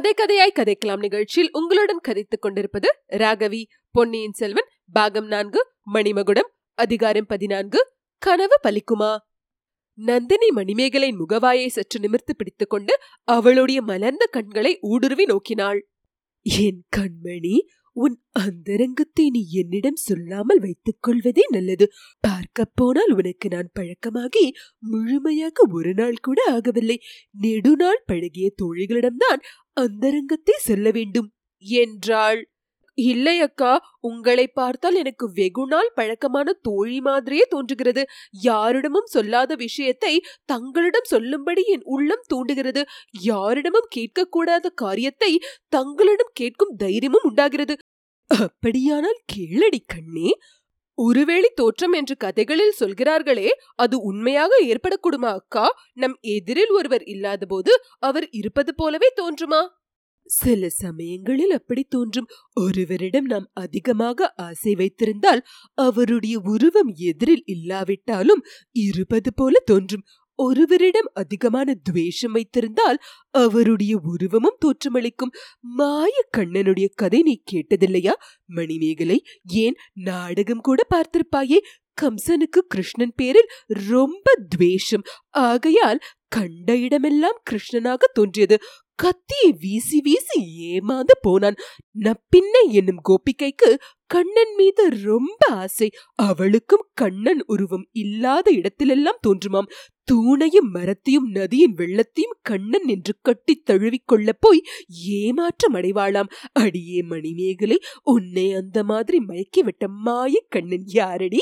கதை கதையாய் கதைக்கலாம் நிகழ்ச்சியில் உங்களுடன் கதைத்துக் கொண்டிருப்பது ராகவி பொன்னியின் செல்வன் பாகம் நான்கு மணிமகுடம் அதிகாரம் பதினான்கு கனவு பலிக்குமா? நந்தினி மணிமேகலை முகவாயை சற்று நிமிர்த்து பிடித்துக்கொண்டு அவளுடைய மலர்ந்த கண்களை ஊடுருவி நோக்கினாள். என் கண்மணி உன் அந்தரங்கத்தை நீ என்னிடம் சொல்லாமல் வைத்துக் கொள்வதே நல்லது. பார்க்க போனால் உனக்கு நான் பழக்கமாகி முழுமையாக ஒரு நாள் கூட ஆகவில்லை. நெடுநாள் பழகிய தோழிகளிடம்தான் அந்தரங்கத்தை சொல்ல வேண்டும். என்றாள். இல்லை அக்கா உங்களை பார்த்தால் எனக்கு வெகுநாள் பழக்கமான தோழி மாதிரியே தோன்றுகிறது. யாரிடமும் சொல்லாத விஷயத்தை தங்களிடம் சொல்லும்படி என் உள்ளம் தூண்டுகிறது. யாரிடமும் கேட்கக்கூடாத காரியத்தை தங்களிடம் கேட்கும் தைரியமும் உண்டாகிறது. அப்படியானால் கேளடி கண்ணே. ஒருவேளை தோற்றம் என்று கதைகளில் சொல்கிறார்களே அது உண்மையாக ஏற்படக்கூடுமா அக்கா? நம் எதிரில் ஒருவர் இல்லாதபோது அவர் இருப்பது போலவே தோன்றுமா? சில சமயங்களில் அப்படி தோன்றும். ஒருவரிடம் நாம் அதிகமாக ஆசை வைத்திருந்தால் அவருடைய உருவம் எதிரில் இல்லாவிட்டாலும் இருப்பது போல தோன்றும். ஒருவரிடம் அதிகமான துவேஷம் வைத்திருந்தால் அவருடைய உருவமும் தோற்றமளிக்கும். மாய கண்ணனுடைய கதை நீ கேட்டதில்லையா? மணிமேகலை ஏன் நாடகம் கூட பார்த்திருப்பாயே? கம்சனுக்கு கிருஷ்ணன் பேரில் ரொம்ப துவேஷம். ஆகையால் கண்ட இடமெல்லாம் கிருஷ்ணனாக தோன்றியது. கத்தியை வீசி வீசி ஏமாந்து போனான். நப்பின்னை என்னும் கோபிகைக்கு கண்ணன் மீது ரொம்ப ஆசை. அவளுக்கும் கண்ணன் உருவம் இல்லாத இடத்திலெல்லாம் தோன்றுமாம். தூணையும் மரத்தையும் நதியின் வெள்ளத்தையும் கண்ணன் என்று கட்டி தழுவிக்கொள்ள போய் ஏமாற்றம் அடைவாளாம். அடியே மணிமேகலை உன்னை அந்த மாதிரி மயக்கிவிட்ட மாய கண்ணன் யாரடி?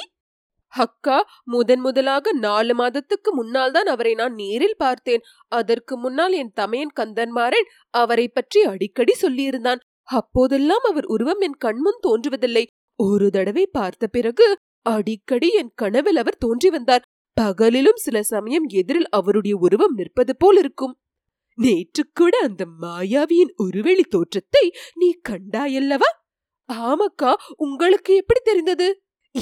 அக்கா முதன் முதலாக நாலு மாதத்துக்கு முன்னால் தான் அவரை நான் நேரில் பார்த்தேன். அதற்கு முன்னால் என் தமையன் கந்தன்மாறன் அவரை பற்றி அடிக்கடி சொல்லியிருந்தான். அப்போதெல்லாம் அவர் உருவம் என் கண்முன் தோன்றுவதில்லை. ஒரு தடவை பார்த்த பிறகு அடிக்கடி என் கனவில் அவர் தோன்றி வந்தார். பகலிலும் சில சமயம் எதிரில் அவருடைய உருவம் நிற்பது போல் இருக்கும். நேற்று கூட அந்த மாயாவியின் ஒருவெளி தோற்றத்தை நீ கண்டாயல்லவா? ஆமக்கா உங்களுக்கு எப்படி தெரிந்தது?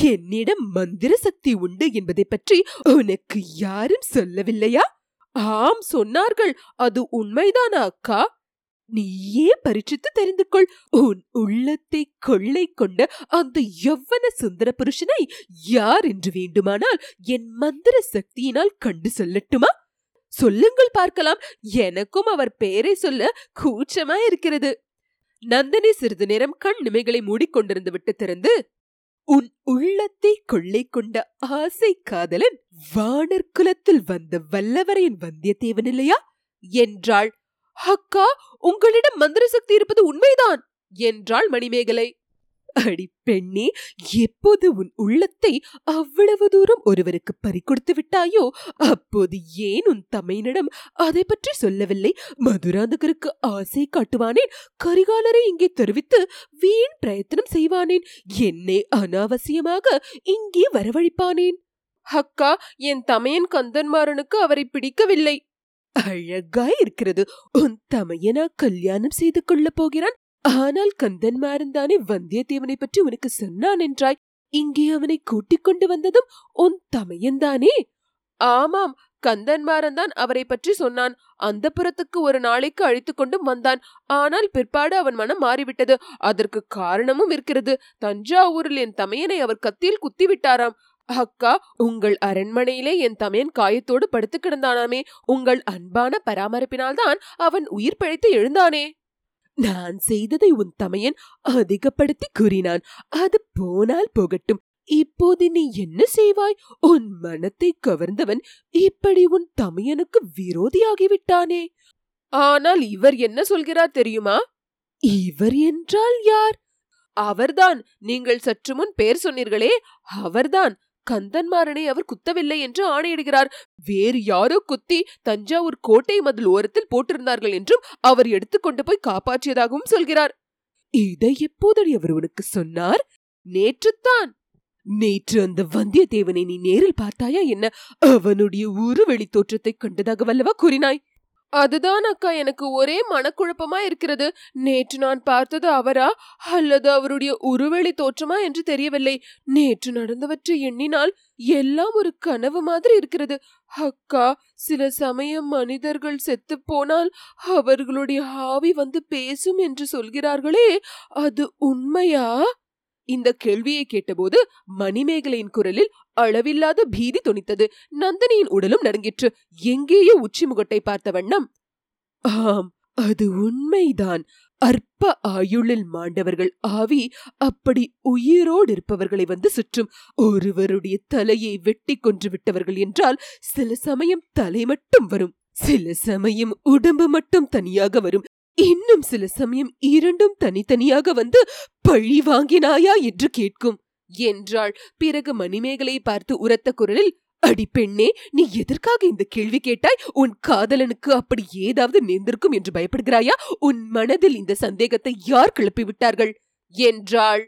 என்னிடம் மந்திர சக்தி உண்டு என்பதை பற்றி உனக்கு யாரும் சொல்லவில்லையா? ஆம் சொன்னார்கள். அது உண்மைதானா அக்கா? நீயே பரிச்சித்து தெரிந்து கொள் உன் உள்ளத்தை கொள்ளை கொண்ட அந்த எவ்வன சுந்தர புருஷனை யார் என்று வேண்டுமானால் என் மந்திர சக்தியினால் கண்டு சொல்லட்டுமா? சொல்லுங்கள் பார்க்கலாம். எனக்கும் அவர் பெயரை சொல்ல கூச்சமா இருக்கிறது நந்தினி சிறிது நேரம் கண் நிமைகளை மூடிக்கொண்டிருந்து விட்டு திறந்து உன் உள்ளத்தை கொள்ளை கொண்ட ஆசை காதலன் வானர் குலத்தில் வந்த வல்லவரையின் வந்தியத்தேவன் இல்லையா? என்றாள் அக்கா உங்களிடம் மந்திர சக்தி இருப்பது உண்மைதான் என்றாள் மணிமேகலை. அடி பெண்ணே எப்போது உன் உள்ளத்தை அவ்வளவு தூரம் ஒருவருக்கு பறிக்கொடுத்து விட்டாயோ அப்போது ஏன் உன் தமையனிடம் அதை பற்றி சொல்லவில்லை? மதுராந்தகருக்கு ஆசை காட்டுவானேன் கரிகாலரை இங்கே தெரிவித்து வீண் பிரயத்தனம் செய்வானேன் என்னை அனாவசியமாக இங்கே வரவழைப்பானேன். அக்கா என் தமையன் கந்தன்மாறனுக்கு அவரை பிடிக்கவில்லை. அழகாய் இருக்கிறது. உன் தமையனா கல்யாணம் செய்து கொள்ளப் போகிறான்? ஆனால் கந்தன்மாறன் தானே வந்தியத்தேவனை பற்றி உனக்கு சொன்னான் என்றாய். இங்கே அவனை கூட்டிக் கொண்டு வந்ததும் உன் தமையன்தானே? ஆமாம் கந்தன்மாறன் தான் அவரை பற்றி சொன்னான். அந்த புறத்துக்கு ஒரு நாளைக்கு அழைத்துக்கொண்டும் வந்தான். ஆனால் பிற்பாடு அவன் மனம் மாறிவிட்டது. அதற்கு காரணமும் இருக்கிறது. தஞ்சாவூரில் என் தமையனை அவர் கத்தியில் குத்திவிட்டாராம். அக்கா உங்கள் அரண்மனையிலே என் தமையன் காயத்தோடு படுத்து கிடந்தானாமே. உங்கள் அன்பான பராமரிப்பினால்தான் அவன் உயிர் பிழைத்து எழுந்தானே. நான் செய்ததை உன் தமையன் அதிகப்படுத்தி கூறினான். அது போனால் போகட்டும். இப்போது நீ என்ன செய்வாய்? உன் மனத்தை கவர்ந்தவன் இப்படி உன் தமையனுக்கு விரோதியாகிவிட்டானே. ஆனால் இவர் என்ன சொல்கிறார் தெரியுமா? இவர் என்றால் யார்? அவர்தான். நீங்கள் சற்று முன் பேர் சொன்னீர்களே அவர்தான். கந்தன்மாறனை அவர் குத்தவில்லை என்று ஆணையிடுகிறார். வேறு யாரோ குத்தி தஞ்சாவூர் கோட்டை மதில் ஓரத்தில் போட்டிருந்தார்கள் என்றும் அவர் எடுத்துக்கொண்டு போய் காப்பாற்றியதாகவும் சொல்கிறார். இதை எப்போதடி அவர் உனக்கு சொன்னார்? நேற்றுத்தான். நேற்று அந்த வந்தியத்தேவனை நீ நேரில் பார்த்தாயா என்ன? அவனுடைய உருவெளி தோற்றத்தை கண்டதாக வல்லவா கூறினாய்? அதுதான் அக்கா எனக்கு ஒரே மனக்குழப்பமா இருக்கிறது. நேற்று நான் பார்த்தது அவரா? அல்லது அவருடைய உருவெளி தோற்றமா என்று தெரியவில்லை. நேற்று நடந்தவற்றை எண்ணினால் எல்லாம் ஒரு கனவு மாதிரி இருக்கிறது. அக்கா சில சமயம் மனிதர்கள் செத்து போனால் அவர்களுடைய ஆவி வந்து பேசும் என்று சொல்கிறார்களே அது உண்மையா? இந்த கேள்வியை கேட்டபோது மணிமேகலையின் குரலில் அளவில்லாத பீதி துணித்தது நந்தினியின் உடலும் நடுங்கிற்று. எங்கேயோ உச்சி முகட்டை பார்த்த வண்ணம் ஆம் அது உண்மைதான். அற்ப ஆயுளில் மாண்டவர்கள் ஆவி அப்படி உயிரோடு இருப்பவர்களை வந்து சுற்றும். ஒருவருடைய தலையை வெட்டி கொன்று விட்டவர்கள் என்றால் சில சமயம் தலை மட்டும் வரும் சில சமயம் உடம்பு மட்டும் தனியாக வரும். இன்னும் சில சமயம் இரண்டும் தனித்தனியாக வந்து பழி வாங்கினாயா என்று கேட்கும். என்றாள். பிறகு மணிமேகலை பார்த்து உரத்த குரலில் அடி பெண்ணே நீ எதற்காக இந்த கேள்வி கேட்டாய்? உன் காதலனுக்கு அப்படி ஏதாவது நேர்ந்திருக்கும் என்று பயப்படுகிறாயா? உன் மனதில் இந்த சந்தேகத்தை யார் கிளப்பி விட்டார்கள் என்றாள்.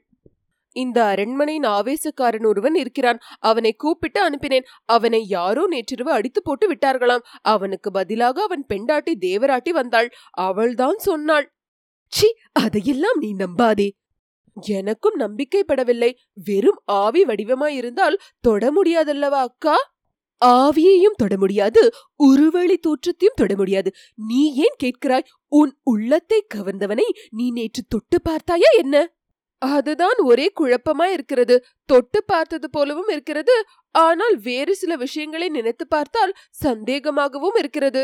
இந்த அரண்மனையின் ஆவேசக்காரன் ஒருவன் இருக்கிறான். அவனை கூப்பிட்டு அனுப்பினேன். அவனை யாரோ நேற்றிரவு அடித்து போட்டு விட்டார்களாம். அவனுக்கு பதிலாக அவன் பெண்டாட்டி தேவராட்டி வந்தாள். அவள்தான் சொன்னாள். சி அதையெல்லாம் நீ நம்பாதே. எனக்கும் நம்பிக்கைப்படவில்லை. வெறும் ஆவி வடிவமாயிருந்தால் தொட முடியாதல்லவா அக்கா? ஆவியையும் தொட முடியாது. உருவழி தோற்றத்தையும் தொட முடியாது. நீ ஏன் கேட்கிறாய்? உன் உள்ளத்தை கவர்ந்தவனை நீ நேற்று தொட்டு பார்த்தாயா என்ன? அதுதான் ஒரே குழப்பமா இருக்கிறது. தொட்டு பார்த்தது போலவும் இருக்கிறது. ஆனால் வேறு சில விஷயங்களை நினைத்து பார்த்தால் சந்தேகமாகவும் இருக்கிறது.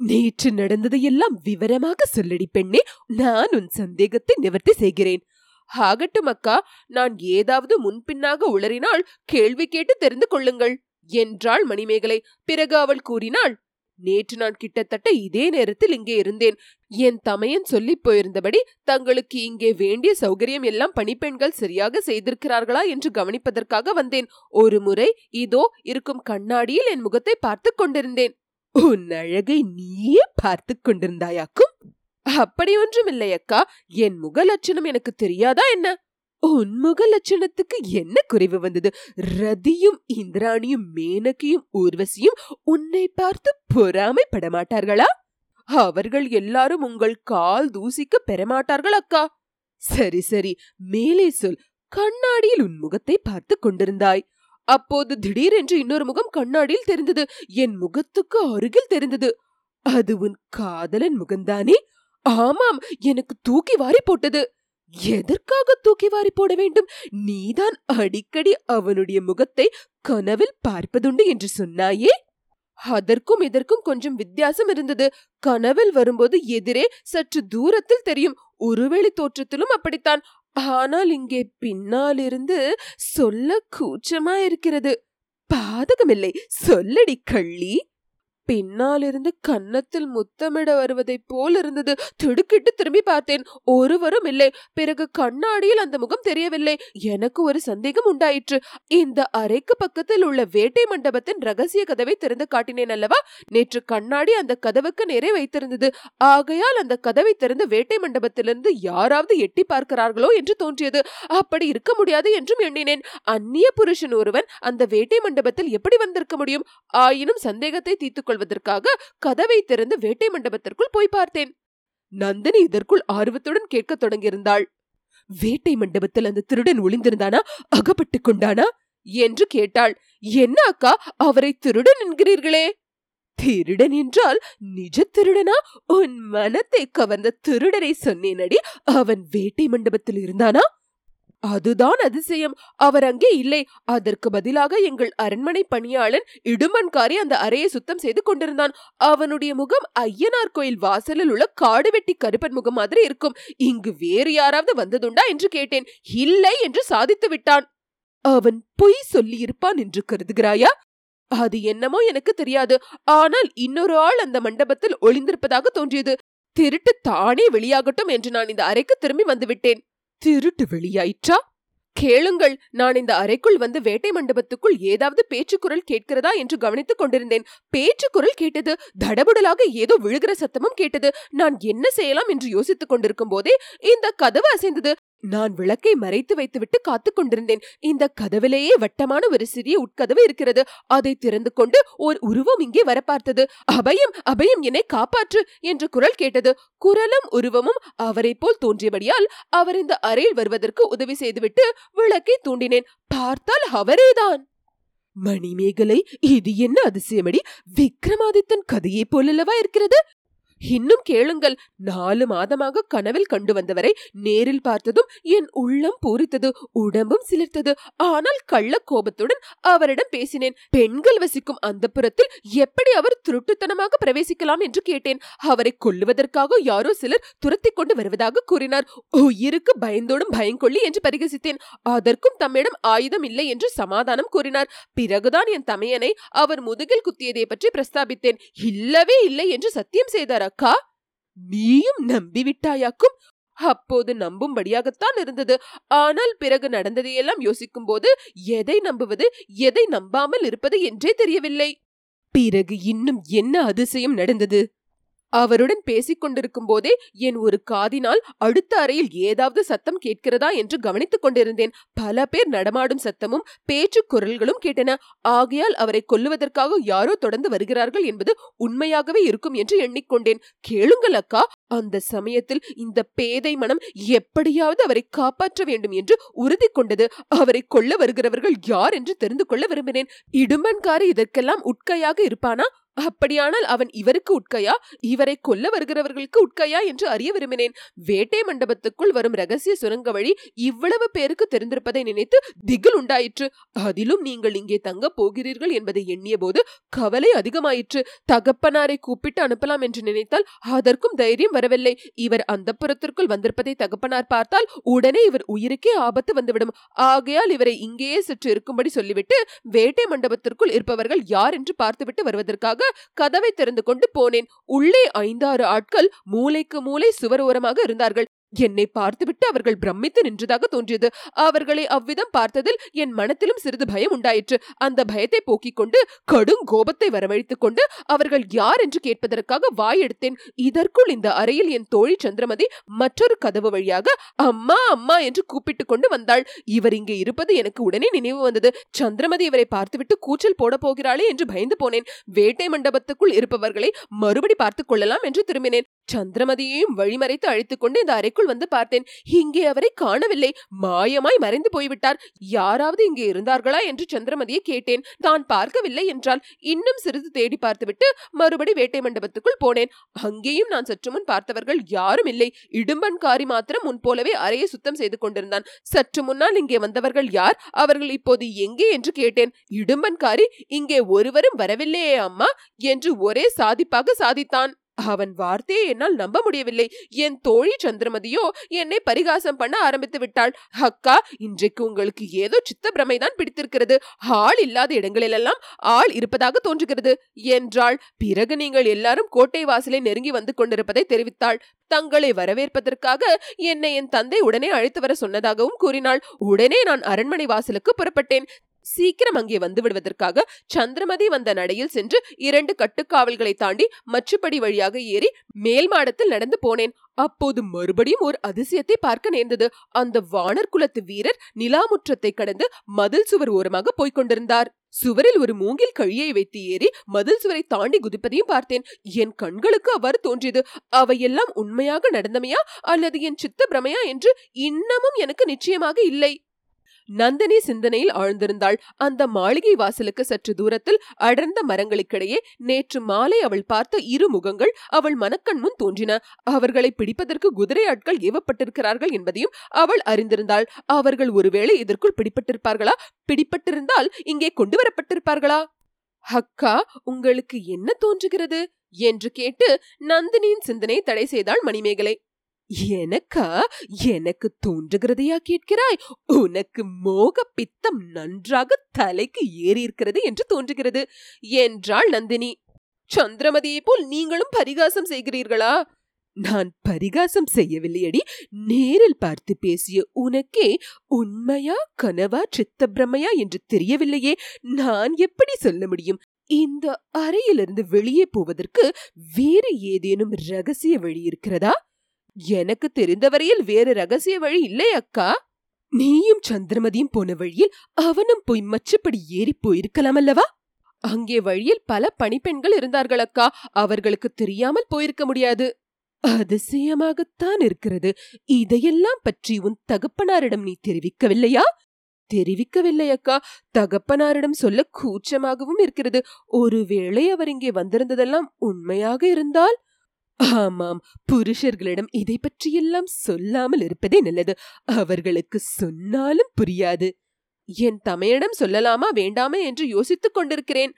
நேற்று நடந்ததையெல்லாம் விவரமாக சொல்லடி பெண்ணே. நான் உன் சந்தேகத்தை நிவர்த்தி செய்கிறேன். ஆகட்டும் அக்கா நான் ஏதாவது முன்பின்னாக உளறினால் கேள்வி கேட்டு தெரிந்து கொள்ளுங்கள் என்றாள் மணிமேகலை. பிறகு அவள் கூறினாள் நேற்று நான் கிட்டத்தட்ட இதே நேரத்தில் இங்கே இருந்தேன். என் தமையன் சொல்லி போயிருந்தபடி தங்களுக்கு இங்கே வேண்டிய சௌகரியம் எல்லாம் பணிப்பெண்கள் சரியாக செய்திருக்கிறார்களா என்று கவனிப்பதற்காக வந்தேன். ஒரு முறை இதோ இருக்கும் கண்ணாடியில் என் முகத்தை பார்த்து கொண்டிருந்தேன். உன் அழகை நீயே பார்த்து கொண்டிருந்தாயாக்கும்? அப்படி ஒன்றும் இல்லை அக்கா என் முக லட்சணம் எனக்கு தெரியாதா என்ன? உன் முக லட்சணத்துக்கு என்ன குறைவு வந்தது? ரதியும் இந்திராணியும் மேனகியும் ஊர்வசியும் உன்னை பார்த்து பொறாமைப்பட மாட்டார்களா? அவர்கள் எல்லாரும் உங்கள் கால் தூசிக்கு பெறமாட்டார்கள் அக்கா. சரி சரி மேலே சொல். கண்ணாடியில் உன் முகத்தை பார்த்து கொண்டிருந்தாய். அப்போது திடீரென்று இன்னொரு முகம் கண்ணாடியில் தெரிந்தது. என் முகத்துக்கு அருகில் தெரிந்தது. அது உன் காதலன் முகம்தானே? ஆமாம் எனக்கு தூக்கி வாரி போட்டது. எதற்காக தூக்கி வாரி போட வேண்டும்? நீதான் அடிக்கடி அவனுடைய முகத்தை கனவில் பார்ப்பதுண்டு என்று சொன்னாயே? அதற்கும் இதற்கும் கொஞ்சம் வித்தியாசம் இருந்தது. கனவில் வரும்போது எதிரே சற்று தூரத்தில் தெரியும். ஒருவேளை தோற்றத்திலும் அப்படித்தான். ஆனால் இங்கே பின்னாலிருந்து சொல்ல கூச்சமா இருக்கிறது பாதகமில்லை. சொல்லடி கள்ளி. பின்னாலிருந்து கன்னத்தில் முத்தமிட வருவதைப் போல் இருந்தது. திடுக்கிட்டு திரும்பி பார்த்தேன். ஒருவரும் இல்லை. பிறகு கண்ணாடியில் அந்த முகம் தெரியவில்லை. எனக்கு ஒரு சந்தேகம் உண்டாயிற்று. இந்த அறைக்கு பக்கத்தில் உள்ள வேட்டை மண்டபத்தின் ரகசிய கதவை திறந்து காட்டினேன் அல்லவா? நேற்று கண்ணாடி அந்த கதவுக்கு நேரே வைத்திருந்தது. ஆகையால் அந்த கதவை திறந்து வேட்டை மண்டபத்திலிருந்து யாராவது எட்டி பார்க்கிறார்களோ என்று தோன்றியது. அப்படி இருக்க முடியாது என்றும் எண்ணினேன். அந்நிய புருஷன் ஒருவன் அந்த வேட்டை மண்டபத்தில் எப்படி வந்திருக்க முடியும்? ஆயினும் சந்தேகத்தை தீர்த்துக் கொள்வதற்காக கதவை திறந்து வேட்டை மண்டபத்திற்குள் போய் பார்த்தேன். நந்தினி இதற்குள் ஆர்வத்துடன் கேட்கத் தொடங்கியிருந்தாள். வேட்டை மண்டபத்தில் அந்த திருடன் ஒளிந்திருந்தானா? அகப்பட்டு கொண்டானா? என்று கேட்டாள். என்ன அக்கா அவரை திருடன் என்கிறீர்களே? திருடன் என்றால் நிஜ திருடனா? உன் மனத்தை கவர்ந்த திருடனை சொன்னேனடி. அவன் வேட்டை மண்டபத்தில் இருந்தானா? அதுதான் அதிசயம். அவர் அங்கே இல்லை. அதற்கு பதிலாக எங்கள் அரண்மனை பணியாளன் இடுமன்காரி அந்த அறையை சுத்தம் செய்து கொண்டிருந்தான். அவனுடைய முகம் ஐயனார் கோயில் வாசலில் உள்ள காடு வெட்டி கருப்பன் முகம் மாதிரி இருக்கும். இங்கு வேறு யாராவது வந்ததுண்டா என்று கேட்டேன். இல்லை என்று சாதித்து விட்டான். அவன் பொய் சொல்லியிருப்பான் என்று கருதுகிறாயா? அது என்னமோ எனக்கு தெரியாது. ஆனால் இன்னொரு ஆள் அந்த மண்டபத்தில் ஒளிந்திருப்பதாக தோன்றியது. திருட்டு தானே வெளியாகட்டும் என்று நான் இந்த அறைக்கு திரும்பி வந்துவிட்டேன். திருட்டு வெளியாயிற்றா? கேளுங்கள் நான் இந்த அறைக்குள் வந்து வேட்டை மண்டபத்துக்குள் ஏதாவது பேச்சுக்குரல் கேட்கிறதா என்று கவனித்துக் கொண்டிருந்தேன். பேச்சுக்குரல் கேட்டது தடபுடலாக ஏதோ விழுகிற சத்தமும் கேட்டது. நான் என்ன செய்யலாம் என்று யோசித்துக் கொண்டிருக்கும் போதே இந்த கதவு அசைந்தது. நான் விளக்கை மறைத்து வைத்துவிட்டு காத்துக் கொண்டிருந்தேன். இந்த கதவிலேயே வட்டமான ஒரு சிறிய உட்கதவு இருக்கிறது. அதை திறந்து கொண்டு ஓர் உருவம் இங்கே வர பார்த்தது அபயம் அபயம் என்னை காப்பாற்று! என்று குரல் கேட்டது. குரலும் உருவமும் அவரை போல் தோன்றியபடியால் அவர் இந்த அறையில் வருவதற்கு உதவி செய்துவிட்டு விளக்கை தூண்டினேன். பார்த்தால் அவரேதான்! மணிமேகலை இது என்ன அதிசயமடி! விக்ரமாதித்தன் கதையைப் போலல்லவா இருக்கிறது? இன்னும் கேளுங்கள். நாலு மாதமாக கனவில் கண்டு வந்தவரை நேரில் பார்த்ததும் என் உள்ளம் பூரித்தது உடம்பும் சிலிர்த்தது. ஆனால் கள்ள கோபத்துடன் அவரிடம் பேசினேன். பெண்கள் வசிக்கும் அந்த புறத்தில் எப்படி அவர் திருட்டுத்தனமாக பிரவேசிக்கலாம் என்று கேட்டேன். அவரை கொல்லுவதற்காக யாரோ சிலர் துரத்தி கொண்டு வருவதாக கூறினார். உயிருக்கு பயந்தோடும் பயங்கொள்ளி என்று பரிகசித்தேன். அதற்கும் தம்மிடம் ஆயுதம் இல்லை என்று சமாதானம் கூறினார். பிறகுதான் என் தமையனை அவர் முதுகில் குத்தியதை பற்றி பிரஸ்தாபித்தேன். இல்லவே இல்லை என்று சத்தியம் செய்தார் அக்கா? நீயும் நம்பிவிட்டாயாக்கும்? அப்போது நம்பும்படியாகத்தான் இருந்தது. ஆனால் பிறகு நடந்ததையெல்லாம் யோசிக்கும் போது எதை நம்புவது எதை நம்பாமல் இருப்பது என்றே தெரியவில்லை. பிறகு இன்னும் என்ன அதிசயம் நடந்தது? அவருடன் பேசிக் கொண்டிருக்கும் போதே என் ஒரு காதினால் அடுத்த அறையில் ஏதாவது சத்தம் கேட்கிறதா என்று கவனித்துக் கொண்டிருந்தேன். பல பேர் நடமாடும் சத்தமும் பேச்சு குரல்களும் கேட்டன. ஆகையால் அவரை கொல்லுவதற்காக யாரோ தொடர்ந்து வருகிறார்கள் என்பது உண்மையாகவே இருக்கும் என்று எண்ணிக்கொண்டேன். கேளுங்கள் அக்கா அந்த சமயத்தில் இந்த பேதை மனம் எப்படியாவது அவரை காப்பாற்ற வேண்டும் என்று உறுதி கொண்டது. அவரை கொல்ல வருகிறவர்கள் யார் என்று தெரிந்து கொள்ள விரும்பினேன். இடுமன்காரி இதற்கெல்லாம் உட்கையாக இருப்பானா? அப்படியானால் அவன் இவருக்கு உட்கையா? இவரை கொல்ல வருகிறவர்களுக்கு உட்கையா என்று அறிய விரும்பினேன். வேட்டை மண்டபத்துக்குள் வரும் ரகசிய சுரங்க வழி இவ்வளவு பேருக்கு தெரிந்திருப்பதை நினைத்து திகில் உண்டாயிற்று. அதிலும் நீங்கள் இங்கே தங்க போகிறீர்கள் என்பதை எண்ணிய போது கவலை அதிகமாயிற்று. தகப்பனாரை கூப்பிட்டு அனுப்பலாம் என்று நினைத்தால் அதற்கும் தைரியம் வரவில்லை. இவர் அந்த புறத்திற்குள் வந்திருப்பதை தகப்பனார் பார்த்தால் உடனே இவர் உயிருக்கே ஆபத்து வந்துவிடும். ஆகையால் இவரை இங்கேயே சற்று இருக்கும்படி சொல்லிவிட்டு வேட்டை மண்டபத்திற்குள் இருப்பவர்கள் யார் என்று பார்த்துவிட்டு வருவதற்காக கதவை திறந்து கொண்டு போனேன். உள்ளே ஐந்தாறு ஆட்கள் மூலைக்கு மூலை சுவர் ஓரமாக இருந்தார்கள். என்னை பார்த்துவிட்டு அவர்கள் பிரமித்து நின்றதாக தோன்றியது. அவர்களை அவ்விதம் பார்த்ததில் என் மனத்திலும் சிறிது பயம் உண்டாயிற்று. அந்த பயத்தை போக்கிக் கொண்டு கடும் கோபத்தை வரவழைத்துக் கொண்டு அவர்கள் யார் என்று கேட்பதற்காக வாய் எடுத்தேன். இதற்குள் இந்த அறையில் என் தோழி சந்திரமதி மற்றொரு கதவு வழியாக அம்மா அம்மா என்று கூப்பிட்டு கொண்டு வந்தாள். இவர் இங்கே இருப்பது எனக்கு உடனே நினைவு வந்தது. சந்திரமதி இவரை பார்த்துவிட்டு கூச்சல் போட போகிறாளே என்று பயந்து போனேன். வேட்டை மண்டபத்துக்குள் இருப்பவர்களை மறுபடி பார்த்துக் கொள்ளலாம் என்று திரும்பினேன். சந்திரமதியையும் வழிமறைத்து அழைத்துக்கொண்டு இந்த அறைக்குள் வந்து பார்த்தேன். இங்கே அவரை காணவில்லை. மாயமாய் மறைந்து போய்விட்டார். யாராவது இங்கே இருந்தார்களா என்று சந்திரமதியை கேட்டேன். தான் பார்க்கவில்லை என்றால் இன்னும் சிறிது தேடி பார்த்துவிட்டு மறுபடி வேட்டை மண்டபத்துக்குள் போனேன். அங்கேயும் நான் சற்று முன் பார்த்தவர்கள் யாரும் இல்லை. இடும்பன்காரி மாத்திரம் முன் போலவே அறையை சுத்தம் செய்து கொண்டிருந்தான். சற்று முன்னால் இங்கே வந்தவர்கள் யார்? அவர்கள் இப்போது எங்கே என்று கேட்டேன். இடும்பன்காரி இங்கே ஒருவரும் வரவில்லையே அம்மா என்று ஒரே சாதிப்பாக சாதித்தான். அவன் வார்த்தையை என்னால் நம்ப முடியவில்லை. என் தோழி சந்திரமதியோ என்னை பரிகாசம் பண்ண ஆரம்பித்து விட்டாள். அக்கா இன்றைக்கு உங்களுக்கு ஏதோ சித்த பிரமைதான் பிடித்திருக்கிறது. ஆள் இல்லாத இடங்களிலெல்லாம் ஆள் இருப்பதாக தோன்றுகிறது என்றாள். பிறகு நீங்கள் எல்லாரும் கோட்டை வாசலை நெருங்கி வந்து கொண்டிருப்பதை தெரிவித்தாள். தங்களை வரவேற்பதற்காக என்னை என் தந்தை உடனே அழைத்து வர சொன்னதாகவும் கூறினாள். உடனே நான் அரண்மனை வாசலுக்கு புறப்பட்டேன். சீக்கிரம் அங்கே வந்து விடுவதற்காக சந்திரமதி வந்த நடையில் சென்று இரண்டு கட்டுக்காவல்களை தாண்டி மச்சுப்படி வழியாக ஏறி மேல் மாடத்தில் நடந்து போனேன். அப்போது மறுபடியும் ஒரு அதிசயத்தை பார்க்க நேர்ந்தது. அந்த வானர் குலத்து வீரர் நிலாமுற்றத்தை கடந்து மதில் சுவர் ஓரமாக போய்க் கொண்டிருந்தார். சுவரில் ஒரு மூங்கில் கழியை வைத்து ஏறி மதில் சுவரை தாண்டி குதிப்பதையும் பார்த்தேன். என் கண்களுக்கு அவ்வாறு தோன்றியது. அவையெல்லாம் உண்மையாக நடந்தமையா அல்லது என் சித்த பிரமையா என்று இன்னமும் எனக்கு நிச்சயமாக இல்லை. நந்தினி சிந்தனையில் ஆழ்ந்திருந்தாள். அந்த மாளிகை வாசலுக்கு சற்று தூரத்தில் அடர்ந்த மரங்களுக்கிடையே நேற்று மாலை அவள் பார்த்த இரு முகங்கள் அவள் மனக்கண் முன் தோன்றின. அவர்களை பிடிப்பதற்கு குதிரை ஆட்கள் ஏவப்பட்டிருக்கிறார்கள் என்பதையும் அவள் அறிந்திருந்தாள். அவர்கள் ஒருவேளை இதற்குள் பிடிப்பட்டிருப்பார்களா? பிடிப்பட்டிருந்தால் இங்கே கொண்டு வரப்பட்டிருப்பார்களா? அக்கா உங்களுக்கு என்ன தோன்றுகிறது? என்று கேட்டு நந்தினியின் சிந்தனை தடை செய்தாள் மணிமேகலை. எனக்கா எனக்கு தோன்றுகிறதையா கேட்கிறாய்? உனக்கு மோக பித்தம் நன்றாக தலைக்கு ஏறி இருக்கிறது என்று தோன்றுகிறது. என்றாள் நந்தினி. சந்திரமதியை போல் நீங்களும் பரிகாசம் செய்கிறீர்களா? நான் பரிகாசம் செய்யவில்லையடி. நேரில் பார்த்து பேசிய உனக்கே உண்மையா கனவா சித்த பிரமையா என்று தெரியவில்லையே. நான் எப்படி சொல்ல முடியும்? இந்த அறையிலிருந்து வெளியே போவதற்கு வேறு ஏதேனும் ரகசிய வழி இருக்கிறதா? எனக்கு தெரிந்தவரையில் வேறு ரகசிய வழி இல்லை அக்கா. நீயும் சந்திரமதியும் போன வழியில் அவனும் போய் மச்சப்படி ஏறி போயிருக்கலாம் அல்லவா? அங்கே வழியில் பல பணிப்பெண்கள் இருந்தார்கள் அக்கா. அவர்களுக்கு தெரியாமல் போயிருக்க முடியாது. அதிசயமாகத்தான் இருக்கிறது. இதையெல்லாம் பற்றி உன் தகப்பனாரிடம் நீ தெரிவிக்கவில்லையா? தெரிவிக்கவில்லை அக்கா. தகப்பனாரிடம் சொல்ல கூச்சமாகவும் இருக்கிறது. ஒருவேளை அவர் இங்கே வந்திருந்ததெல்லாம் உண்மையாக இருந்தால் ஆமாம் புருஷர்களிடம் இதை பற்றியெல்லாம் சொல்லாமல் இருப்பதே நல்லது. அவர்களுக்கு சொன்னாலும் புரியாது. என் தமையனிடம் சொல்லலாமா வேண்டாமா என்று யோசித்துக் கொண்டிருக்கிறேன்.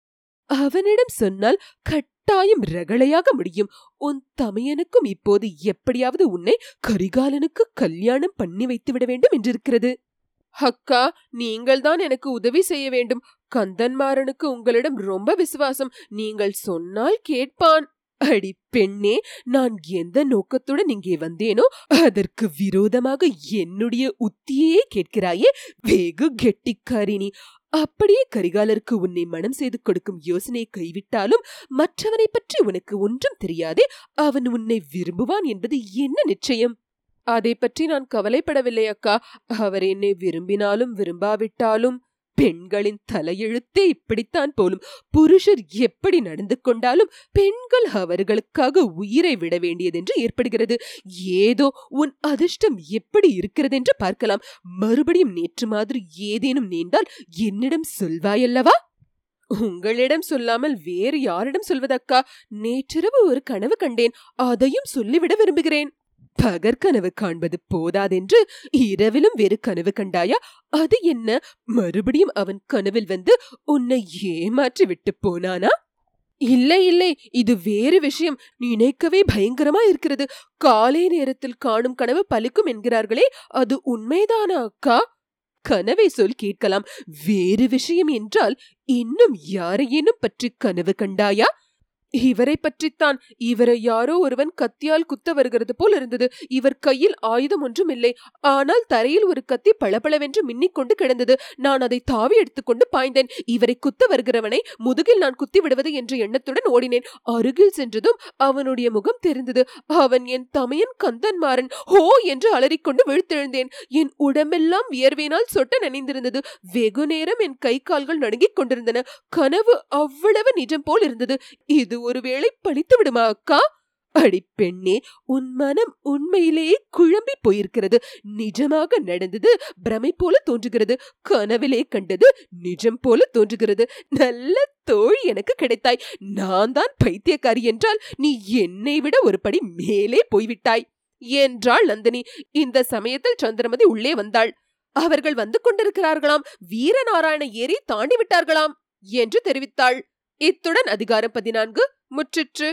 அவனிடம் சொன்னால் கட்டாயம் ரகளையாக முடியும். உன் தமையனுக்கும் இப்போது எப்படியாவது உன்னை கரிகாலனுக்கு கல்யாணம் பண்ணி வைத்துவிட வேண்டும் என்றிருக்கிறது. அக்கா நீங்கள்தான் எனக்கு உதவி செய்ய வேண்டும். கந்தன்மாறனுக்கு உங்களிடம் ரொம்ப விசுவாசம். நீங்கள் சொன்னால் கேட்பான். அடி பெண்ணே நான் எந்த நோக்கத்துடன் இங்கே வந்தேனோ அதற்கு விரோதமாக என்னுடைய உத்தியே கேட்கிறாயே வெகு கெட்டிக்காரினி அப்படியே கரிகாலருக்கு உன்னை மனம் செய்து கொடுக்கும் யோசனையை கைவிட்டாலும் மற்றவனை பற்றி உனக்கு ஒன்றும் தெரியாதே அவன் உன்னை விரும்புவான் என்பது என்ன நிச்சயம்? அதை பற்றி நான் கவலைப்படவில்லை அக்கா. அவர் என்னை விரும்பினாலும் விரும்பாவிட்டாலும். பெண்களின் தலையெழுத்தே இப்படித்தான் போலும். புருஷர் எப்படி நடந்து கொண்டாலும் பெண்கள் அவர்களுக்காக உயிரை விட வேண்டியதென்று ஏற்படுகிறது. ஏதோ உன் அதிர்ஷ்டம் எப்படி இருக்கிறதென்று பார்க்கலாம். மறுபடியும் நேற்று மாதிரி ஏதேனும் நேர்ந்தால் என்னிடம் சொல்வாயல்லவா? உங்களிடம் சொல்லாமல் வேறு யாரிடம் சொல்வதக்கா நேற்றிரவு ஒரு கனவு கண்டேன். அதையும் சொல்லிவிட விரும்புகிறேன். பகற்கனவு காண்பது போதாதென்று இரவிலும் வேறு கனவு கண்டாயா? அது என்ன? மறுபடியும் அவன் கனவில் வந்து உன்னை ஏமாற்றி விட்டு போனானா? இல்லை இல்லை. இது வேறு விஷயம். நினைக்கவே பயங்கரமா இருக்கிறது. காலை நேரத்தில் காணும் கனவு பலிக்கும் என்கிறார்களே அது உண்மைதானா அக்கா? கனவை சொல் கேட்கலாம். வேறு விஷயம் என்றால் இன்னும் யாரையேனும் பற்றி கனவு கண்டாயா? இவரை பற்றித்தான். இவரை யாரோ ஒருவன் கத்தியால் குத்த வருகிறது போல் இருந்தது. இவர் கையில் ஆயுதம் ஒன்றும் இல்லை. ஆனால் தரையில் ஒரு கத்தி பளபளவென்று மின்னிக் கொண்டு கிடந்தது. நான் அதை தாவி எடுத்துக்கொண்டு பாய்ந்தேன். இவரை குத்த வருகிறவனை முதுகில் நான் குத்தி விடுவது என்ற எண்ணத்துடன் ஓடினேன். அருகில் சென்றதும் அவனுடைய முகம் தெரிந்தது. அவன் என் தமையன் கந்தன்மாறன். ஹோ என்று அலறிக்கொண்டு விழுத்தெழுந்தேன். என் உடம்பெல்லாம் வியர்வையினால் சொட்ட நனைந்திருந்தது. வெகு நேரம் என் கை கால்கள் நடுங்கிக் கொண்டிருந்தன. கனவு அவ்வளவு நிஜம் போல் இருந்தது. இது ஒருவேளை பழித்து விடுமா அக்கா? அடி பெண்ணே உன் மனம் உண்மையிலேயே குழம்பி போயிருக்கிறது. நிஜமாக நடந்தது பிரமை போல தோன்றுகிறது. கனவிலே கண்டது நிஜம் போல தோன்றுகிறது. நல்ல தோழி எனக்கு கிடைத்தாய். நான் தான் பைத்தியக்காரி என்றால் நீ என்னை விட ஒரு படி மேலே போய்விட்டாய். என்றாள் நந்தினி. இந்த சமயத்தில் சந்திரமதி உள்ளே வந்தாள். அவர்கள் வந்து கொண்டிருக்கிறார்களாம். வீரநாராயண ஏரி தாண்டி விட்டார்களாம் என்று தெரிவித்தாள். இத்துடன் அதிகாரம் பதினான்கு முற்றிற்று.